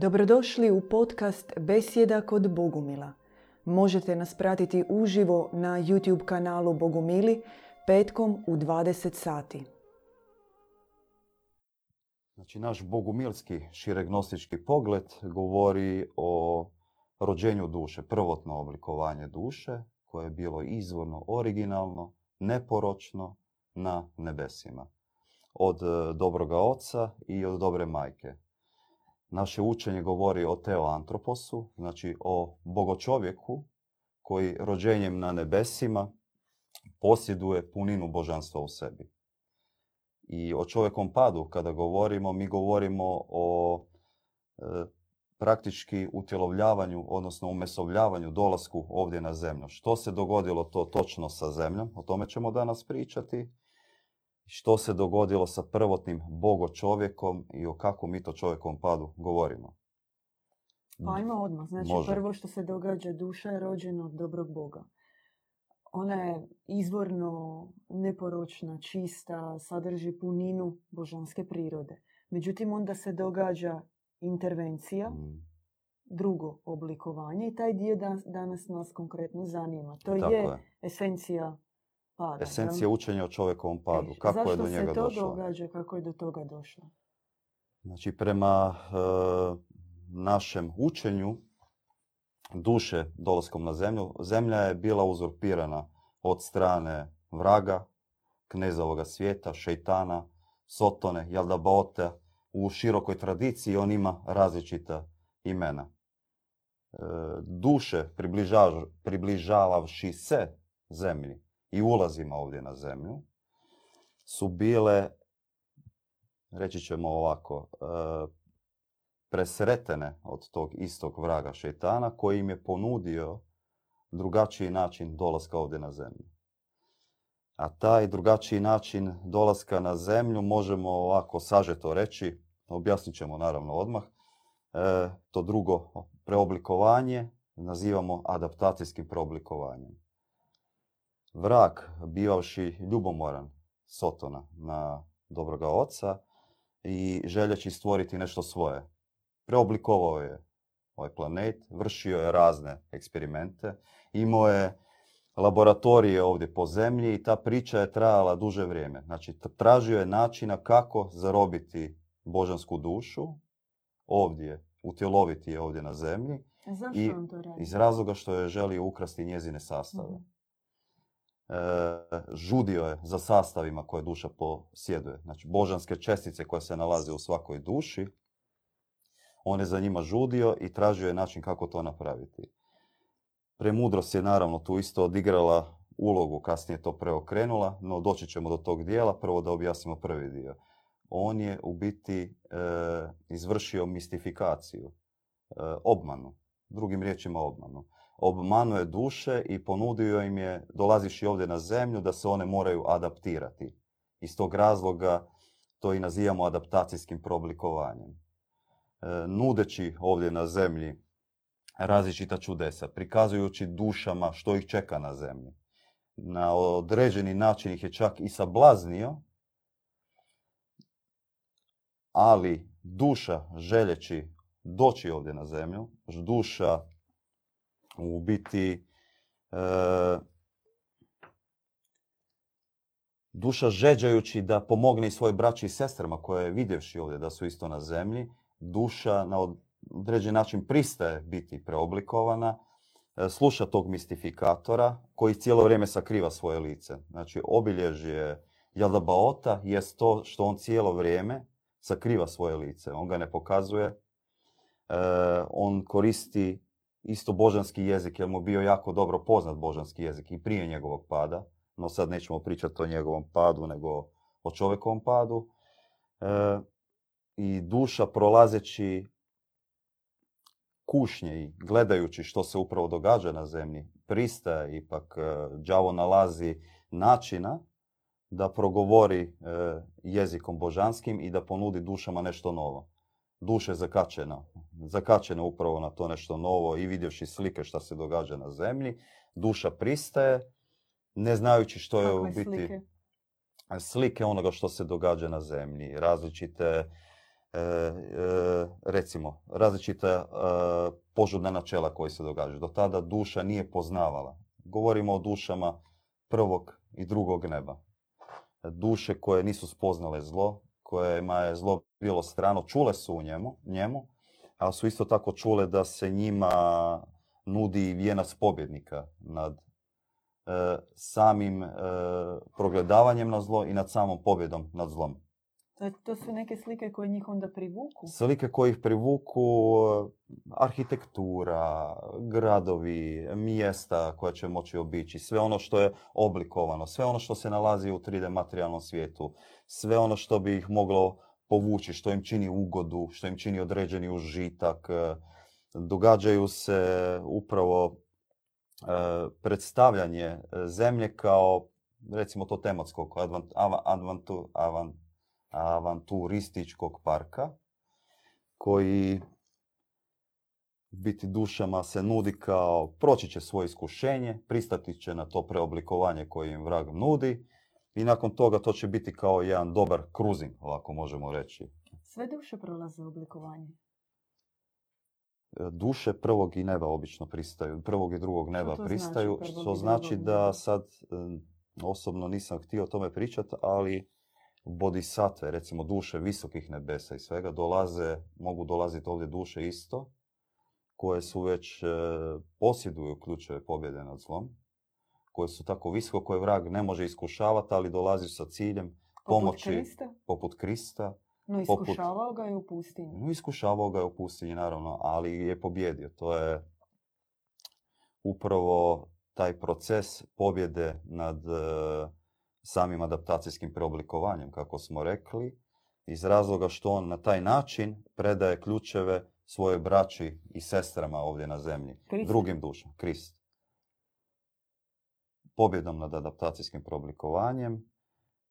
Dobrodošli u podcast Besjeda kod Bogumila. Možete nas pratiti uživo na YouTube kanalu Bogumili petkom u 20 sati. Znači, naš bogumilski širegnostički pogled govori o rođenju duše, prvotno oblikovanje duše, koje je bilo izvorno, originalno, neporočno na nebesima. Od e, dobroga oca i od dobre majke. Naše učenje govori o teoantroposu, znači o bogočovjeku koji rođenjem na nebesima posjeduje puninu božanstva u sebi. I o čovjekom padu kada govorimo, mi govorimo o e, praktički utjelovljavanju, odnosno umesovljavanju, dolasku ovdje na zemlju. Što se dogodilo to točno sa zemljom, o tome ćemo danas pričati. Što se dogodilo sa prvotnim bogo čovjekom i o kakvom mi to čovjekom padu govorimo. Pa ajmo odmah. Znači Može. prvo što se događa, duša je rođena od dobrog Boga. Ona je izvorno neporočna, čista, sadrži puninu božanske prirode. Međutim, onda se događa intervencija, Mm, drugo oblikovanje i taj dio dan- danas nas konkretno zanima. To je je. esencija pada. Esencija učenja o čovjekovom padu. E, Kako je zašto do njega se to došlo? događa, kako je do toga došlo? Znači, prema e, našem učenju duše dolaskom na zemlju, zemlja je bila uzurpirana od strane vraga, kneza ovoga svijeta, šeitana, sotone, jaldabaote. U širokoj tradiciji on ima različita imena. E, duše približav- približavavši se zemlji i ulazima ovdje na zemlju su bile reći ćemo ovako, e, presretene od tog istog vraga šeitana koji im je ponudio drugačiji način dolaska ovdje na zemlju. A taj drugačiji način dolaska na zemlju možemo ovako sažeto reći, objasnit ćemo naravno odmah, e, to drugo preoblikovanje nazivamo adaptacijskim preoblikovanjem. Vrak, bivavši ljubomoran Sotona na dobroga oca, i željeći stvoriti nešto svoje. Preoblikovao je ovaj planet, vršio je razne eksperimente, imao je laboratorije ovdje po zemlji i ta priča je trajala duže vrijeme. Znači, tražio je načina kako zarobiti božansku dušu ovdje, utjeloviti je ovdje na zemlji, A zašto I on to radi? iz razloga što je želio ukrasti njezine sastave. Mhm. E, žudio je za sastavima koje duša posjeduje. Znači, božanske čestice koje se nalaze u svakoj duši, on je za njima žudio i tražio je način kako to napraviti. Premudrost je naravno tu isto odigrala ulogu, kasnije to preokrenula, no doći ćemo do tog dijela, prvo da objasnimo prvi dio. On je u biti e, izvršio mistifikaciju, e, obmanu, drugim riječima obmanu obmanuje duše i ponudio im je, dolaziš i ovdje na zemlju, da se one moraju adaptirati. Iz tog razloga to i nazivamo adaptacijskim preoblikovanjem. E, nudeći ovdje na zemlji različita čudesa, prikazujući dušama što ih čeka na zemlji. Na određeni način ih je čak i sablaznio, ali duša željeći doći ovdje na zemlju, duša u biti e, duša žeđajući da pomogne i svojoj braći i sestrama koje je vidjevši ovdje da su isto na zemlji, duša na od- određen način pristaje biti preoblikovana, e, sluša tog mistifikatora koji cijelo vrijeme sakriva svoje lice. Znači obilježje Jaldabaota jest to što on cijelo vrijeme sakriva svoje lice. On ga ne pokazuje, e, on koristi isto božanski jezik, jer mu bio jako dobro poznat božanski jezik i prije njegovog pada, no sad nećemo pričati o njegovom padu, nego o čovjekovom padu. E, I duša prolazeći kušnje i gledajući što se upravo događa na zemlji, pristaje ipak, e, đavo nalazi načina da progovori e, jezikom božanskim i da ponudi dušama nešto novo. Duša je zakačena, zakačena upravo na to nešto novo i vidjevši slike što se događa na zemlji, duša pristaje, ne znajući što je u biti slike? slike onoga što se događa na zemlji, različite E, e, recimo, različita e, požudna načela koji se događaju. Do tada duša nije poznavala. Govorimo o dušama prvog i drugog neba. Duše koje nisu spoznale zlo, kojima je zlo bilo strano, čule su u njemu, njemu, ali su isto tako čule da se njima nudi vijenac pobjednika nad samim progledavanjem na zlo i nad samom pobjedom nad zlom. To su neke slike koje njih onda privuku? Slike koje ih privuku, arhitektura, gradovi, mjesta koja će moći obići, sve ono što je oblikovano, sve ono što se nalazi u 3D materijalnom svijetu, sve ono što bi ih moglo povući, što im čini ugodu, što im čini određeni užitak. Događaju se upravo e, predstavljanje zemlje kao recimo to tematskog advantu, avant, avanturističkog parka koji biti dušama se nudi kao proći će svoje iskušenje, pristati će na to preoblikovanje koje im vrag nudi i nakon toga to će biti kao jedan dobar kruzing, ovako možemo reći. Sve duše prolaze oblikovanje? E, duše prvog i neba obično pristaju, prvog i drugog neba pristaju, znači, što znači da sad osobno nisam htio o tome pričati, ali bodhisatve, recimo duše visokih nebesa i svega, dolaze, mogu dolaziti ovdje duše isto, koje su već e, posjeduju ključeve pobjede nad zlom, koje su tako visoko koje vrag ne može iskušavati, ali dolazi sa ciljem pomoći poput Krista. Poput Krista no iskušavao ga je u pustinji. No iskušavao ga je u pustinji, naravno, ali je pobjedio. To je upravo taj proces pobjede nad e, samim adaptacijskim preoblikovanjem, kako smo rekli, iz razloga što on na taj način predaje ključeve svojoj braći i sestrama ovdje na zemlji, drugim dušama, Krist. Pobjedom nad adaptacijskim preoblikovanjem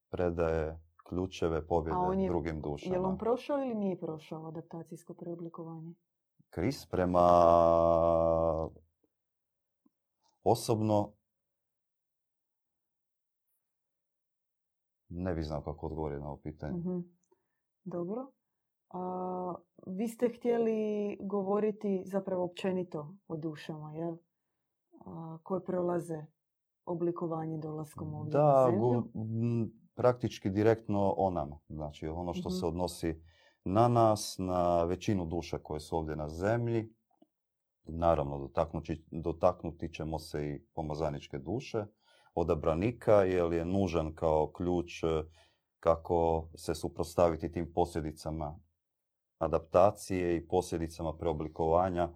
predaje ključeve pobjede je, drugim dušama. Je li on prošao ili nije prošao adaptacijsko preoblikovanje? Krist prema osobno Ne bi znao kako odgovoriti na ovo pitanje. Mhm. Dobro. A, vi ste htjeli govoriti zapravo općenito o dušama, jel? A, koje prolaze oblikovanje dolaskom ovdje da, praktički direktno o nama. Znači ono što se mhm. odnosi na nas, na većinu duša koje su ovdje na zemlji. Naravno, dotaknuti, dotaknuti ćemo se i pomazaničke duše odabranika jer je nužan kao ključ e, kako se suprotstaviti tim posljedicama adaptacije i posljedicama preoblikovanja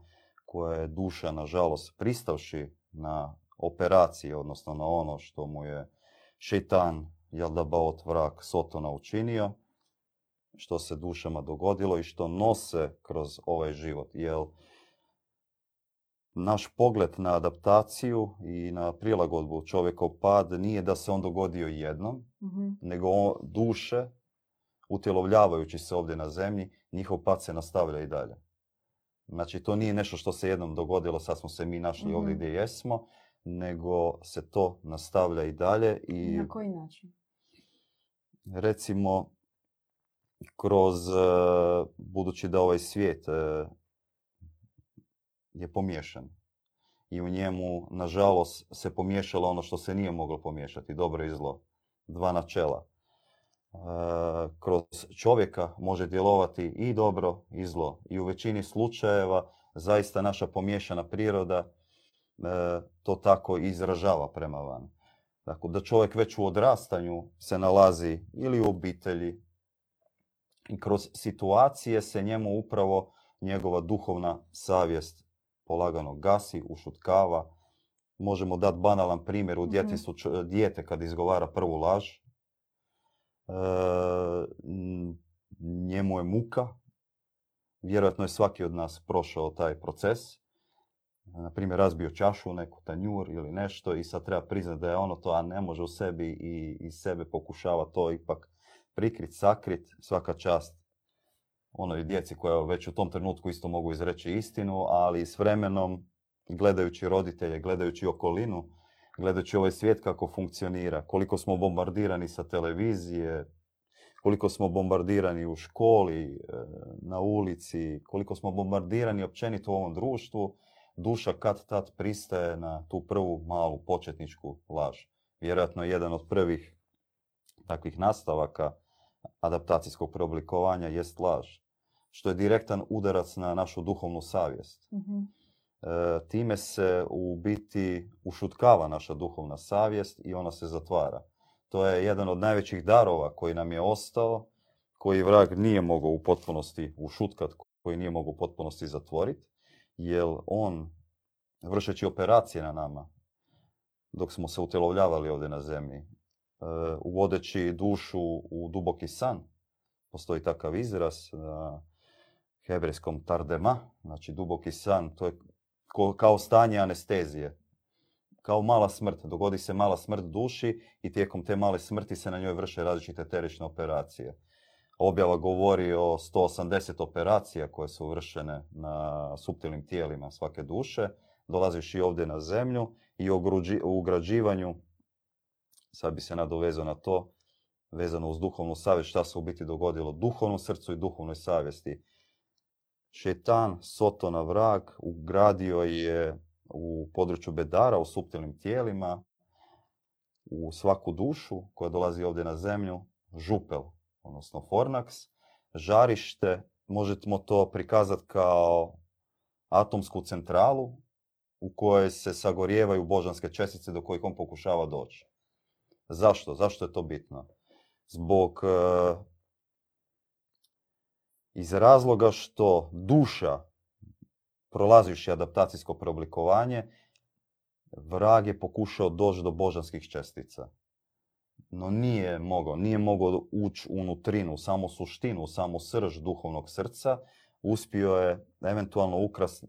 koje je duša, nažalost, pristavši na operacije, odnosno na ono što mu je šeitan, jel da baot vrak Sotona učinio, što se dušama dogodilo i što nose kroz ovaj život. Jel naš pogled na adaptaciju i na prilagodbu čovjekov pad nije da se on dogodio jednom, mhm. nego duše, utjelovljavajući se ovdje na zemlji, njihov pad se nastavlja i dalje. Znači, to nije nešto što se jednom dogodilo, sad smo se mi našli ovdje mhm. gdje jesmo, nego se to nastavlja i dalje. I, na koji način? Recimo, kroz, e, budući da ovaj svijet e, je pomiješan. I u njemu, nažalost, se pomiješalo ono što se nije moglo pomiješati, dobro i zlo. Dva načela. E, kroz čovjeka može djelovati i dobro i zlo. I u većini slučajeva zaista naša pomiješana priroda e, to tako izražava prema van. Dakle, da čovjek već u odrastanju se nalazi ili u obitelji i kroz situacije se njemu upravo njegova duhovna savjest polagano gasi, ušutkava. Možemo dati banalan primjer u mhm. djetinstvu dijete kad izgovara prvu laž. E, njemu je muka. Vjerojatno je svaki od nas prošao taj proces. Na primjer, razbio čašu, neku tanjur ili nešto i sad treba priznati da je ono to, a ne može u sebi i iz sebe pokušava to ipak prikrit, sakrit, svaka čast onoj djeci koja već u tom trenutku isto mogu izreći istinu, ali s vremenom, gledajući roditelje, gledajući okolinu, gledajući ovaj svijet kako funkcionira, koliko smo bombardirani sa televizije, koliko smo bombardirani u školi, e, na ulici, koliko smo bombardirani općenito u ovom društvu, duša kad tad pristaje na tu prvu malu početničku laž. Vjerojatno jedan od prvih takvih nastavaka adaptacijskog preoblikovanja jest laž, što je direktan udarac na našu duhovnu savjest. Mhm. E, time se u biti ušutkava naša duhovna savjest i ona se zatvara. To je jedan od najvećih darova koji nam je ostao, koji vrag nije mogao u potpunosti ušutkat, koji nije mogao u potpunosti zatvoriti, jer on, vršeći operacije na nama, dok smo se utjelovljavali ovdje na zemlji, uvodeći dušu u duboki san, postoji takav izraz na hebrejskom tardema, znači duboki san, to je kao stanje anestezije, kao mala smrt. Dogodi se mala smrt duši i tijekom te male smrti se na njoj vrše različite terične operacije. Objava govori o 180 operacija koje su vršene na suptilnim tijelima svake duše, dolaziš i ovdje na zemlju i ugrađivanju, sad bi se nadovezao na to, vezano uz duhovnu savjest, šta se u biti dogodilo duhovnom srcu i duhovnoj savjesti. Šetan, Sotona vrag, ugradio je u području bedara, u suptilnim tijelima, u svaku dušu koja dolazi ovdje na zemlju, župel, odnosno fornaks, žarište, možemo to prikazati kao atomsku centralu u kojoj se sagorijevaju božanske čestice do kojih on pokušava doći. Zašto? Zašto je to bitno? Zbog e, iz razloga što duša prolazivši adaptacijsko preoblikovanje, vrag je pokušao doći do božanskih čestica. No nije mogao, nije mogao ući u nutrinu, u samu suštinu, u samu srž duhovnog srca. Uspio je eventualno ukras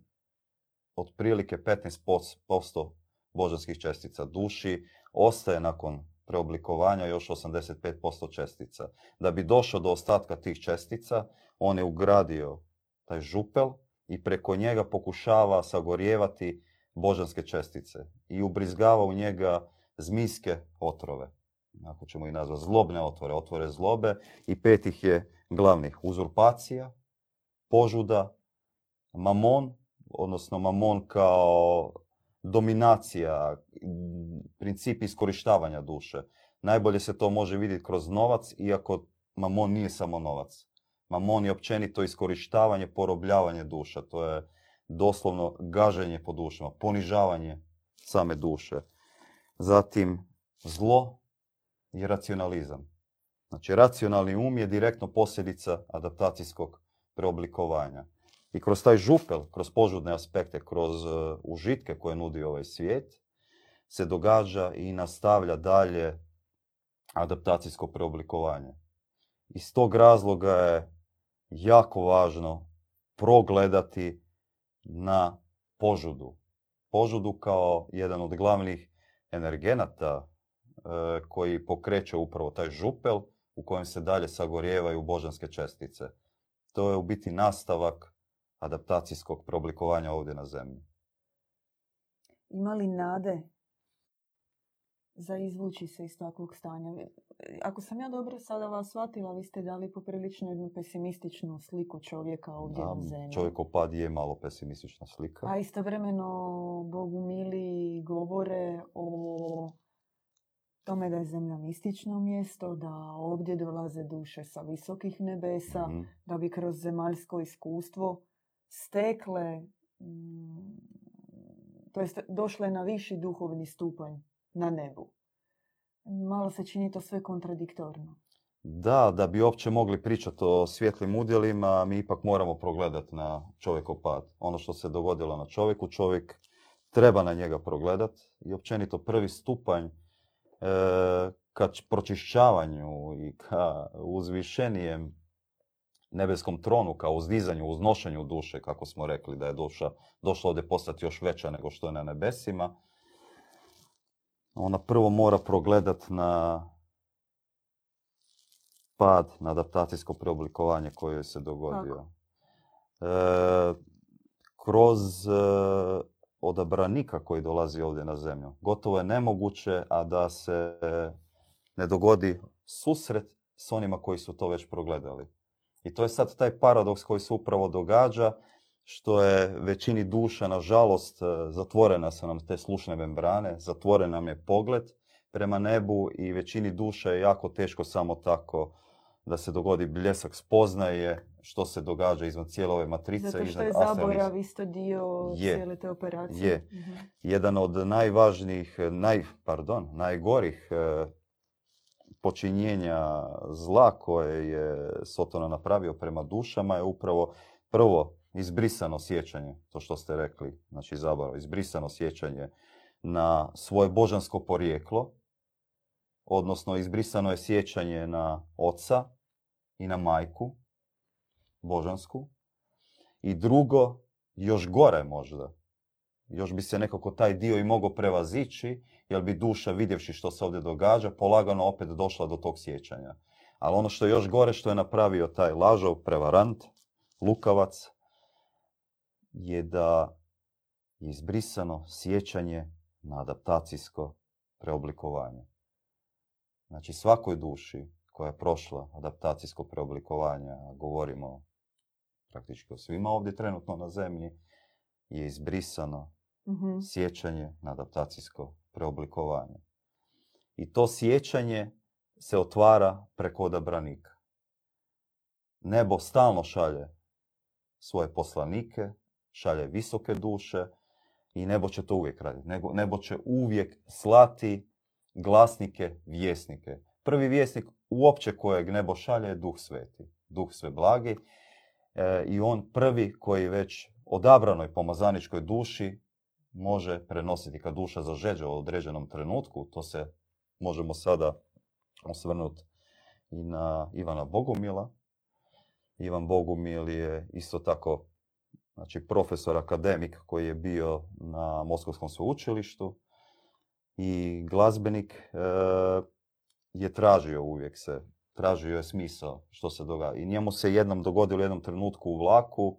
otprilike 15% božanskih čestica duši. Ostaje nakon preoblikovanja još 85% čestica. Da bi došao do ostatka tih čestica, on je ugradio taj župel i preko njega pokušava sagorijevati božanske čestice i ubrizgava u njega zmijske otrove. Ako ćemo ih nazvati zlobne otvore, otvore zlobe i pet ih je glavnih. Uzurpacija, požuda, mamon, odnosno mamon kao dominacija, princip iskorištavanja duše. Najbolje se to može vidjeti kroz novac, iako mamon nije samo novac. Mamon je općenito iskorištavanje, porobljavanje duša. To je doslovno gaženje po dušama, ponižavanje same duše. Zatim zlo i racionalizam. Znači, racionalni um je direktno posljedica adaptacijskog preoblikovanja. I kroz taj župel, kroz požudne aspekte, kroz uh, užitke koje nudi ovaj svijet, se događa i nastavlja dalje adaptacijsko preoblikovanje. Iz tog razloga je jako važno progledati na požudu. Požudu kao jedan od glavnih energenata e, koji pokreće upravo taj župel u kojem se dalje sagorijevaju božanske čestice. To je u biti nastavak adaptacijskog preoblikovanja ovdje na zemlji. Ima li nade za izvući se iz takvog stanja? Ako sam ja dobro sada vas shvatila, vi ste dali poprilično jednu pesimističnu sliku čovjeka ovdje Da, na zemlji. čovjekopad je malo pesimistična slika. A istovremeno Bogu mili govore o tome da je zemlja mistično mjesto, da ovdje dolaze duše sa visokih nebesa, Mhm. da bi kroz zemaljsko iskustvo stekle, mm, to jest došle na viši duhovni stupanj na nebu. Malo se čini to sve kontradiktorno. Da, da bi uopće mogli pričati o svjetlim udjelima, mi ipak moramo progledati na čovjekopad. Ono što se dogodilo na čovjeku, čovjek treba na njega progledat i općenito prvi stupanj e, ka pročišćavanju i ka uzvišenijem nebeskom tronu, ka uzdizanju, uznošenju duše, kako smo rekli da je duša došla ovdje postati još veća nego što je na nebesima, ona prvo mora progledat na pad, na adaptacijsko preoblikovanje koje joj se dogodio. E, kroz e, odabranika koji dolazi ovdje na zemlju. Gotovo je nemoguće, a da se ne dogodi susret s onima koji su to već progledali. I to je sad taj paradoks koji se upravo događa, što je većini duša, nažalost, e, zatvorena su nam te slušne membrane, zatvoren nam je pogled prema nebu i većini duša je jako teško samo tako da se dogodi bljesak spoznaje što se događa izvan cijele ove matrice. Zato što je zaborav isto dio Je. cijele te operacije. Je. Mhm. jedan od najvažnijih, naj, pardon, najgorih e, počinjenja zla koje je Sotona napravio prema dušama je upravo prvo izbrisano sjećanje, to što ste rekli, znači zaborav, izbrisano sjećanje na svoje božansko porijeklo, odnosno izbrisano je sjećanje na oca i na majku božansku. I drugo, još gore možda, još bi se nekako taj dio i mogao prevazići, jer bi duša vidjevši što se ovdje događa, polagano opet došla do tog sjećanja. Ali ono što je još gore što je napravio taj lažov, prevarant, lukavac, je da je izbrisano sjećanje na adaptacijsko preoblikovanje. Znači svakoj duši koja je prošla adaptacijsko preoblikovanje, govorimo praktički o svima ovdje trenutno na zemlji, je izbrisano Mhm. sjećanje na adaptacijsko preoblikovanje. I to sjećanje se otvara preko odabranika. Nebo stalno šalje svoje poslanike, šalje visoke duše i nebo će to uvijek raditi. Nego, nebo će uvijek slati glasnike, vjesnike. Prvi vjesnik uopće kojeg nebo šalje je duh sveti, duh sve blagi e, i on prvi koji već odabranoj pomazaničkoj duši može prenositi kad duša zažeđe u određenom trenutku. To se možemo sada osvrnuti i na Ivana Bogumila. Ivan Bogumil je isto tako znači profesor akademik koji je bio na Moskovskom sveučilištu i glazbenik e, je tražio uvijek se, tražio je smisao što se događa. I njemu se jednom dogodilo u jednom trenutku u vlaku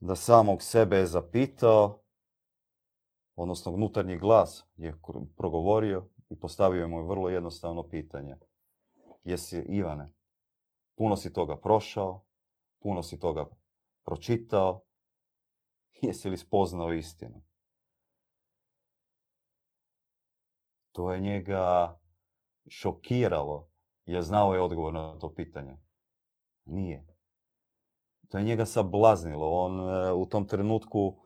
da samog sebe je zapitao, odnosno unutarnji glas je progovorio i postavio mu je vrlo jednostavno pitanje. Jesi Ivane, puno si toga prošao, puno si toga pročitao, jesi li spoznao istinu? To je njega šokiralo, jer znao je odgovor na to pitanje. Nije. To je njega sablaznilo. On e, u tom trenutku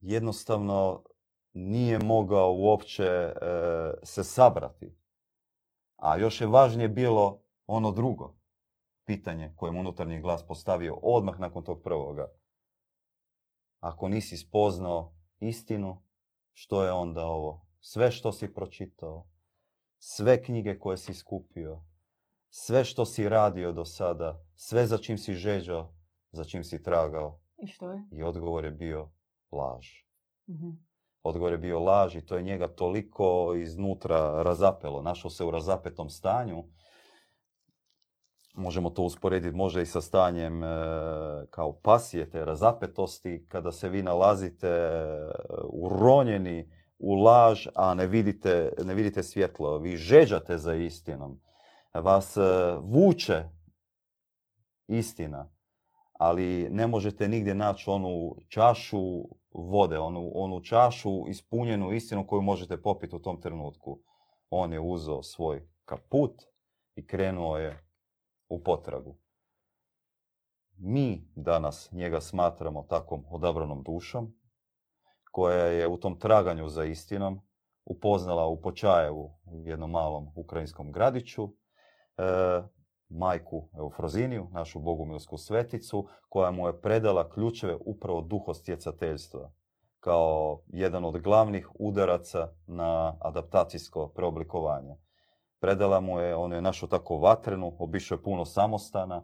jednostavno nije mogao uopće e, se sabrati. A još je važnije bilo ono drugo pitanje koje mu unutarnji glas postavio odmah nakon tog prvoga. Ako nisi spoznao istinu, što je onda ovo? Sve što si pročitao, sve knjige koje si skupio, sve što si radio do sada, sve za čim si žeđao, za čim si tragao. I što je? I odgovor je bio laž. Mhm. Odgovor je bio laž i to je njega toliko iznutra razapelo. Našao se u razapetom stanju. Možemo to usporediti možda i sa stanjem e, kao pasije, te razapetosti, kada se vi nalazite e, uronjeni u laž, a ne vidite, ne vidite svjetlo. Vi žeđate za istinom. Vas e, vuče istina, ali ne možete nigdje naći onu čašu vode, onu, onu čašu ispunjenu istinu koju možete popiti u tom trenutku. On je uzeo svoj kaput i krenuo je u potragu. Mi danas njega smatramo takvom odabranom dušom, koja je u tom traganju za istinom upoznala u Počajevu, u jednom malom ukrajinskom gradiću, e, majku Eufroziniju, našu bogumilsku sveticu, koja mu je predala ključeve upravo duhostjecateljstva kao jedan od glavnih udaraca na adaptacijsko preoblikovanje. Predala mu je, on je našao tako vatrenu, obišao je puno samostana,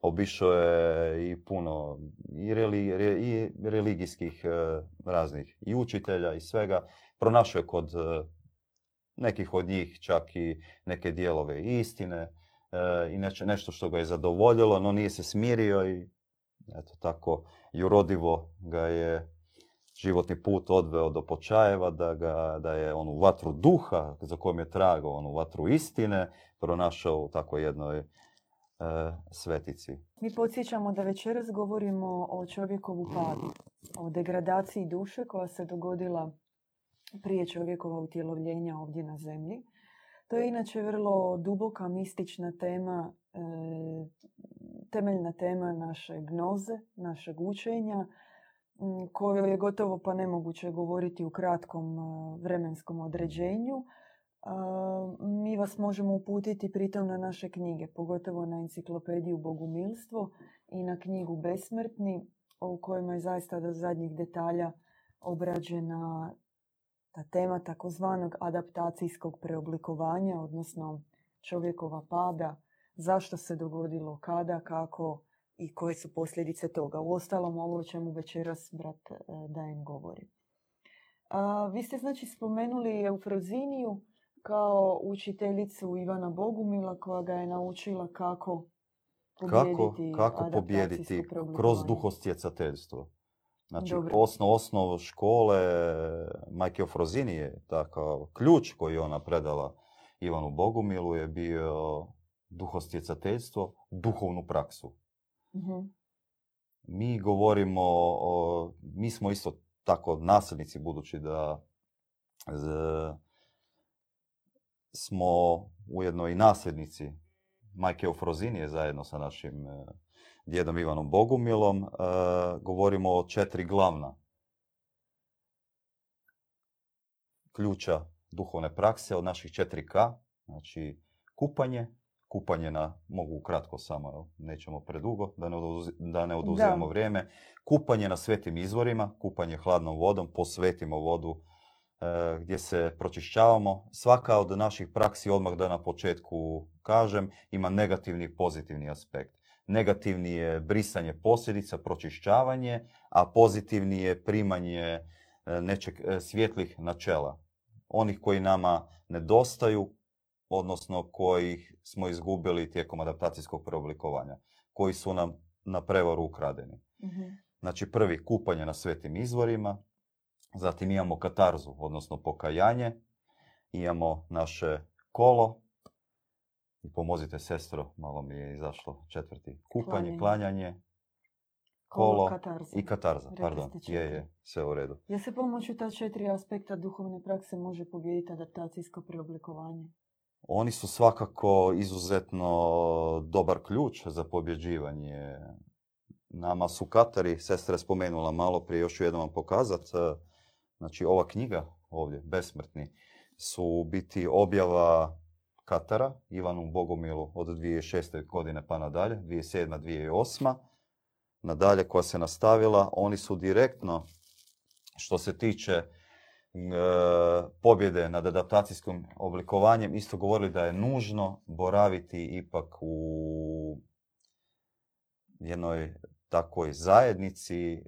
obišao je i puno i, i religijskih e, raznih i učitelja i svega. Pronašao je kod e, nekih od njih čak i neke dijelove istine i neče- nešto što ga je zadovoljilo, no nije se smirio i eto tako jurodivo ga je životni put odveo do počajeva, da, ga, da je onu vatru duha za kojom je tragao, onu vatru istine, pronašao u tako jednoj e, svetici. Mi podsjećamo da večeras govorimo o čovjekovu padu, o degradaciji duše koja se dogodila prije čovjekova utjelovljenja ovdje na zemlji. To je inače vrlo duboka, mistična tema, e, temeljna tema naše gnoze, našeg učenja, koju je gotovo pa nemoguće govoriti u kratkom e, vremenskom određenju. Mi vas možemo uputiti pritom na naše knjige, pogotovo na enciklopediju Bogumilstvo i na knjigu Besmrtni, u kojima je zaista do zadnjih detalja obrađena ta tema takozvanog adaptacijskog preoblikovanja, odnosno čovjekova pada, zašto se dogodilo, kada, kako i koje su posljedice toga. U ostalom, ovo o čemu večeras brat e, Dajen govori. vi ste znači spomenuli Eufroziniju kao učiteljicu Ivana Bogumila koja ga je naučila kako pobijediti kako, kako pobijediti kroz duhostjecateljstvo. Znači, osnov, osnov škole Majke Ofrozini je takav ključ koji je ona predala Ivanu Bogumilu je bio duhostjecateljstvo, duhovnu praksu. Mhm. Mi govorimo, o, mi smo isto tako nasljednici budući da smo ujedno i nasljednici Majke Ofrozinije zajedno sa našim djedom Ivanom Bogumilom, e, govorimo o četiri glavna ključa duhovne prakse od naših četiri K, znači kupanje, kupanje na, mogu kratko samo, nećemo predugo, da ne, da ne oduzimamo vrijeme, kupanje na svetim izvorima, kupanje hladnom vodom, posvetimo vodu e, gdje se pročišćavamo. Svaka od naših praksi, odmah da na početku kažem, ima negativni i pozitivni aspekt. Negativni je brisanje posljedica, pročišćavanje, a pozitivni je primanje e, nečeg e, svjetlih načela. Onih koji nama nedostaju, odnosno kojih smo izgubili tijekom adaptacijskog preoblikovanja, koji su nam na prevaru ukradeni. Mhm. Znači prvi kupanje na svetim izvorima, zatim imamo katarzu, odnosno pokajanje, imamo naše kolo, i pomozite sestro, malo mi je izašlo četvrti. Kupanje, klanjanje, kolo, i katarza. Pardon, je, je, sve u redu. Je se pomoću ta četiri aspekta duhovne prakse može pobijediti adaptacijsko preoblikovanje? Oni su svakako izuzetno dobar ključ za pobjeđivanje. Nama su Katari, sestra je spomenula malo prije, još ću jednom vam pokazat. Znači, ova knjiga ovdje, Besmrtni, su biti objava Katara, Ivanu Bogomilu od 2006. godine pa nadalje, 2007. 2008. Nadalje koja se nastavila, oni su direktno, što se tiče e, pobjede nad adaptacijskim oblikovanjem, isto govorili da je nužno boraviti ipak u jednoj takoj zajednici e,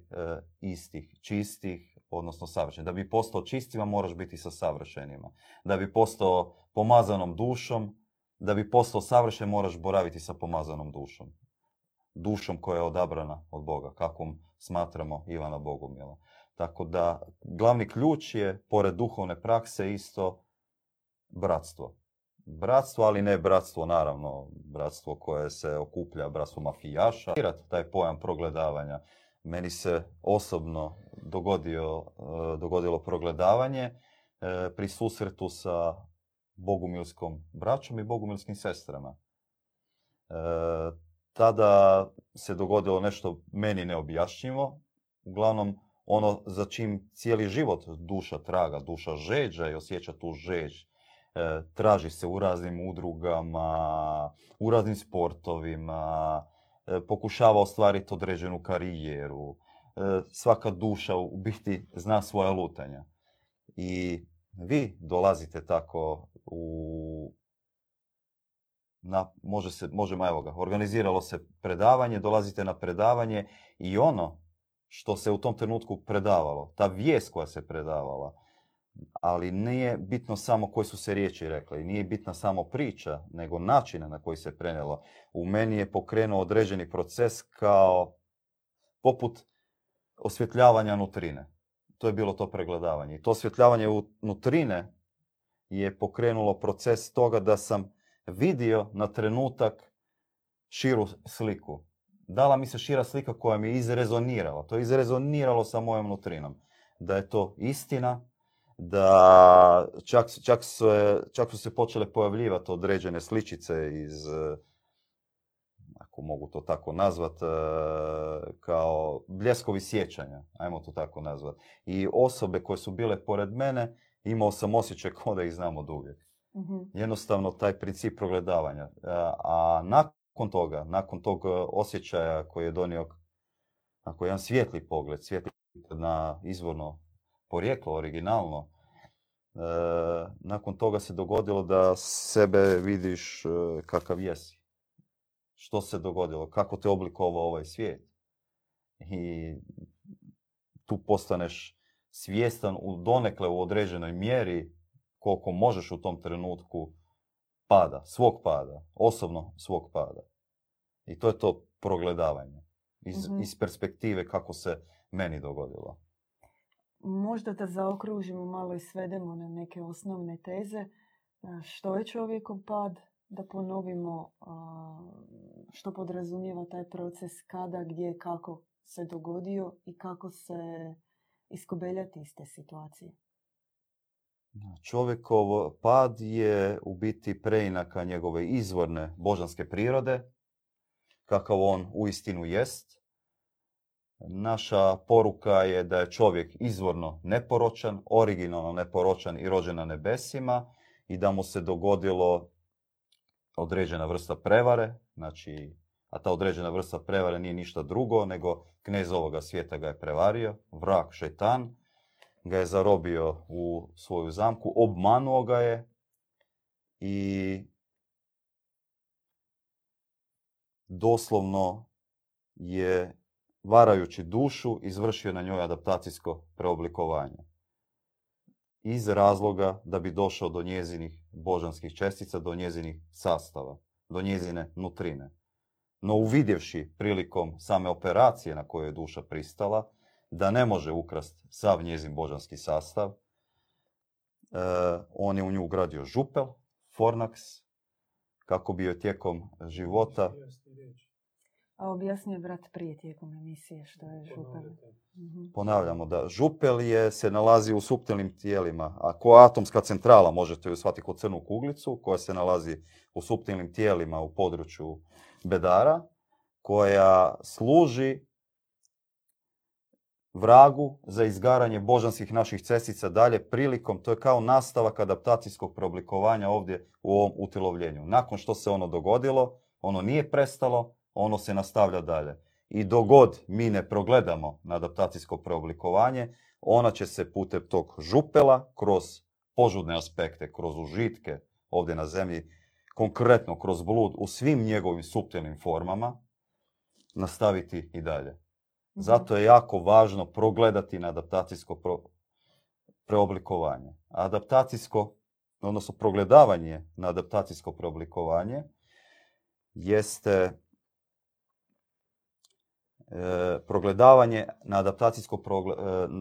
istih, čistih, odnosno savršen. Da bi postao čistima moraš biti sa savršenima. Da bi postao pomazanom dušom, da bi postao savršen moraš boraviti sa pomazanom dušom. Dušom koja je odabrana od Boga, kakvom smatramo Ivana Bogumila. Tako da glavni ključ je, pored duhovne prakse, isto bratstvo. Bratstvo, ali ne bratstvo, naravno, bratstvo koje se okuplja, bratstvo mafijaša. Taj pojam progledavanja meni se osobno dogodio, e, dogodilo progledavanje e, pri susretu sa bogumilskom braćom i bogumilskim sestrama. E, tada se dogodilo nešto meni neobjašnjivo. Uglavnom, ono za čim cijeli život duša traga, duša žeđa i osjeća tu žeđ. Traži se u raznim udrugama, u raznim sportovima, pokušava ostvariti određenu karijeru. E, svaka duša u biti zna svoja lutanja. I vi dolazite tako u na, može se, možemo, evo ga, organiziralo se predavanje, dolazite na predavanje i ono što se u tom trenutku predavalo, ta vijest koja se predavala, ali nije bitno samo koje su se riječi rekle i nije bitna samo priča, nego načina na koji se prenelo. U meni je pokrenuo određeni proces kao poput osvjetljavanja nutrine. to je bilo to pregledavanje. I to osvjetljavanje unutrine je pokrenulo proces toga da sam vidio na trenutak širu sliku. Dala mi se šira slika koja mi je izrezonirala. To je izrezoniralo sa mojom nutrinom. Da je to istina, da čak, čak, su, čak su se počele pojavljivati određene sličice iz, ako mogu to tako nazvat, e, kao bljeskovi sjećanja, ajmo to tako nazvat. I osobe koje su bile pored mene, imao sam osjećaj kao da ih znam od uvijek. Mhm. Jednostavno taj princip progledavanja. E, a nakon toga, nakon tog osjećaja koji je donio ako jedan svijetli pogled, svijetli na izvorno porijeklo, originalno, nakon toga se dogodilo da sebe vidiš e, kakav jesi. Što se dogodilo? Kako te oblikovao ovaj svijet? I tu postaneš svjestan u donekle u određenoj mjeri koliko možeš u tom trenutku pada, svog pada, osobno svog pada. I to je to progledavanje iz, mhm. iz perspektive kako se meni dogodilo. Možda da zaokružimo malo i svedemo na neke osnovne teze. Što je čovjekov pad? Da ponovimo što podrazumijeva taj proces, kada, gdje, kako se dogodio i kako se iskobeljati iz te situacije. Čovjekov pad je u biti preinaka njegove izvorne božanske prirode, kakav on uistinu jest. Naša poruka je da je čovjek izvorno neporočan, originalno neporočan i rođen na nebesima i da mu se dogodilo određena vrsta prevare, znači, a ta određena vrsta prevare nije ništa drugo, nego knez ovoga svijeta ga je prevario, vrak, šetan, ga je zarobio u svoju zamku, obmanuo ga je i doslovno je varajući dušu izvršio na njoj adaptacijsko preoblikovanje. Iz razloga da bi došao do njezinih božanskih čestica, do njezinih sastava, do njezine nutrine. No uvidjevši prilikom same operacije na kojoj je duša pristala, da ne može ukrast sav njezin božanski sastav, e, on je u nju ugradio župel, fornaks, kako bi joj tijekom života a objasnio brat prije tijekom emisije što je župel. Mhm. Ponavljamo da župel je, se nalazi u suptilnim tijelima, a koja atomska centrala možete ju shvatiti kod crnu kuglicu, koja se nalazi u suptilnim tijelima u području bedara, koja služi vragu za izgaranje božanskih naših cestica dalje prilikom, to je kao nastavak adaptacijskog preoblikovanja ovdje u ovom utilovljenju. Nakon što se ono dogodilo, ono nije prestalo, ono se nastavlja dalje. I dogod mi ne progledamo na adaptacijsko preoblikovanje, ona će se putem tog župela, kroz požudne aspekte, kroz užitke ovdje na zemlji, konkretno kroz blud u svim njegovim suptilnim formama, nastaviti i dalje. Mhm. Zato je jako važno progledati na adaptacijsko preoblikovanje. Adaptacijsko, odnosno progledavanje na adaptacijsko preoblikovanje jeste progledavanje na adaptacijsko e,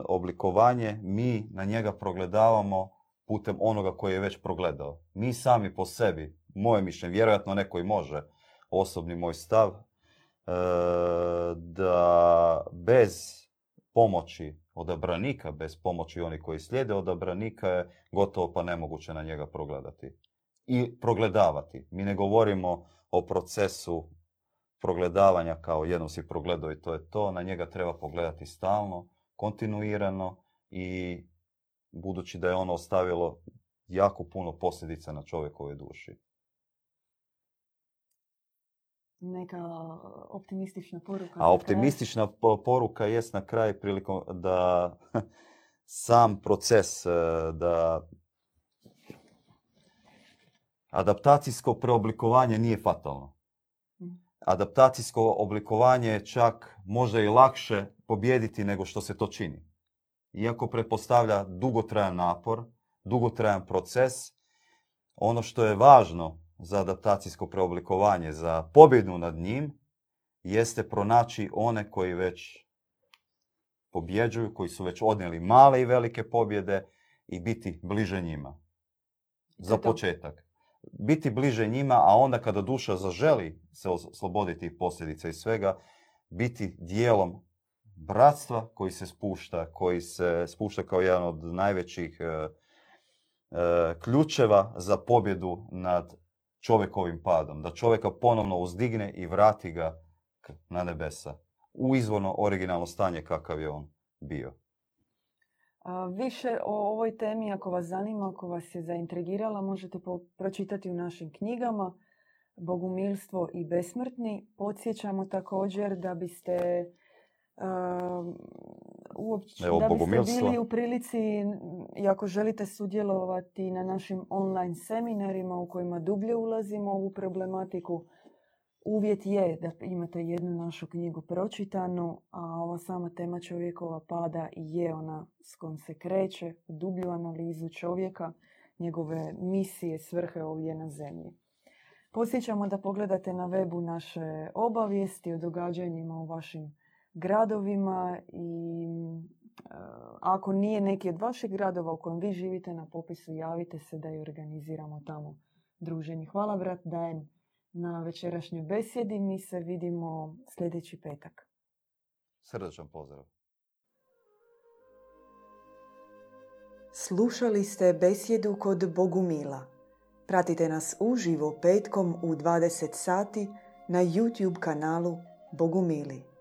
oblikovanje, mi na njega progledavamo putem onoga koji je već progledao. Mi sami po sebi, moje mišljenje, vjerojatno neko i može, osobni moj stav, e, da bez pomoći odabranika, bez pomoći onih koji slijede odabranika je gotovo pa nemoguće na njega progledati. I progledavati. Mi ne govorimo o procesu progledavanja kao jednom si progledao i to je to, na njega treba pogledati stalno, kontinuirano i budući da je ono ostavilo jako puno posljedica na čovjekovoj duši. Neka optimistična poruka. A optimistična poruka jest na kraju prilikom da sam proces, e, da adaptacijsko preoblikovanje nije fatalno adaptacijsko oblikovanje je čak možda i lakše pobijediti nego što se to čini. Iako pretpostavlja dugotrajan napor, dugotrajan proces, ono što je važno za adaptacijsko preoblikovanje, za pobjedu nad njim, jeste pronaći one koji već pobjeđuju, koji su već odnijeli male i velike pobjede i biti bliže njima. Za početak. Biti bliže njima, a onda kada duša zaželi se osloboditi posljedica i svega, biti dijelom bratstva koji se spušta, koji se spušta kao jedan od najvećih e, e, ključeva za pobjedu nad čovjekovim padom. Da čovjeka ponovno uzdigne i vrati ga na nebesa. U izvorno originalno stanje kakav je on bio. A, Više o ovoj temi, ako vas zanima, ako vas je zaintrigirala, možete po- pročitati u našim knjigama Bogumilstvo i besmrtni. Podsjećamo također da biste um, uopće, Evo, da biste bili u prilici i ako želite sudjelovati na našim online seminarima u kojima dublje ulazimo u ovu problematiku, Uvjet je da imate jednu našu knjigu pročitanu, a ova sama tema čovjekova pada je ona s kojom se kreće dublju analizu čovjeka, njegove misije, svrhe ovdje na zemlji. Posjećamo da pogledate na webu naše obavijesti o događanjima u vašim gradovima i e, ako nije neki od vaših gradova u kojem vi živite na popisu, javite se da i organiziramo tamo druženje. Hvala brat Dajen na večerašnjoj besjedi. Mi se vidimo sljedeći petak. Srdačan pozdrav. Slušali ste besjedu kod Bogumila. Pratite nas uživo petkom u 20 sati na YouTube kanalu Bogumili.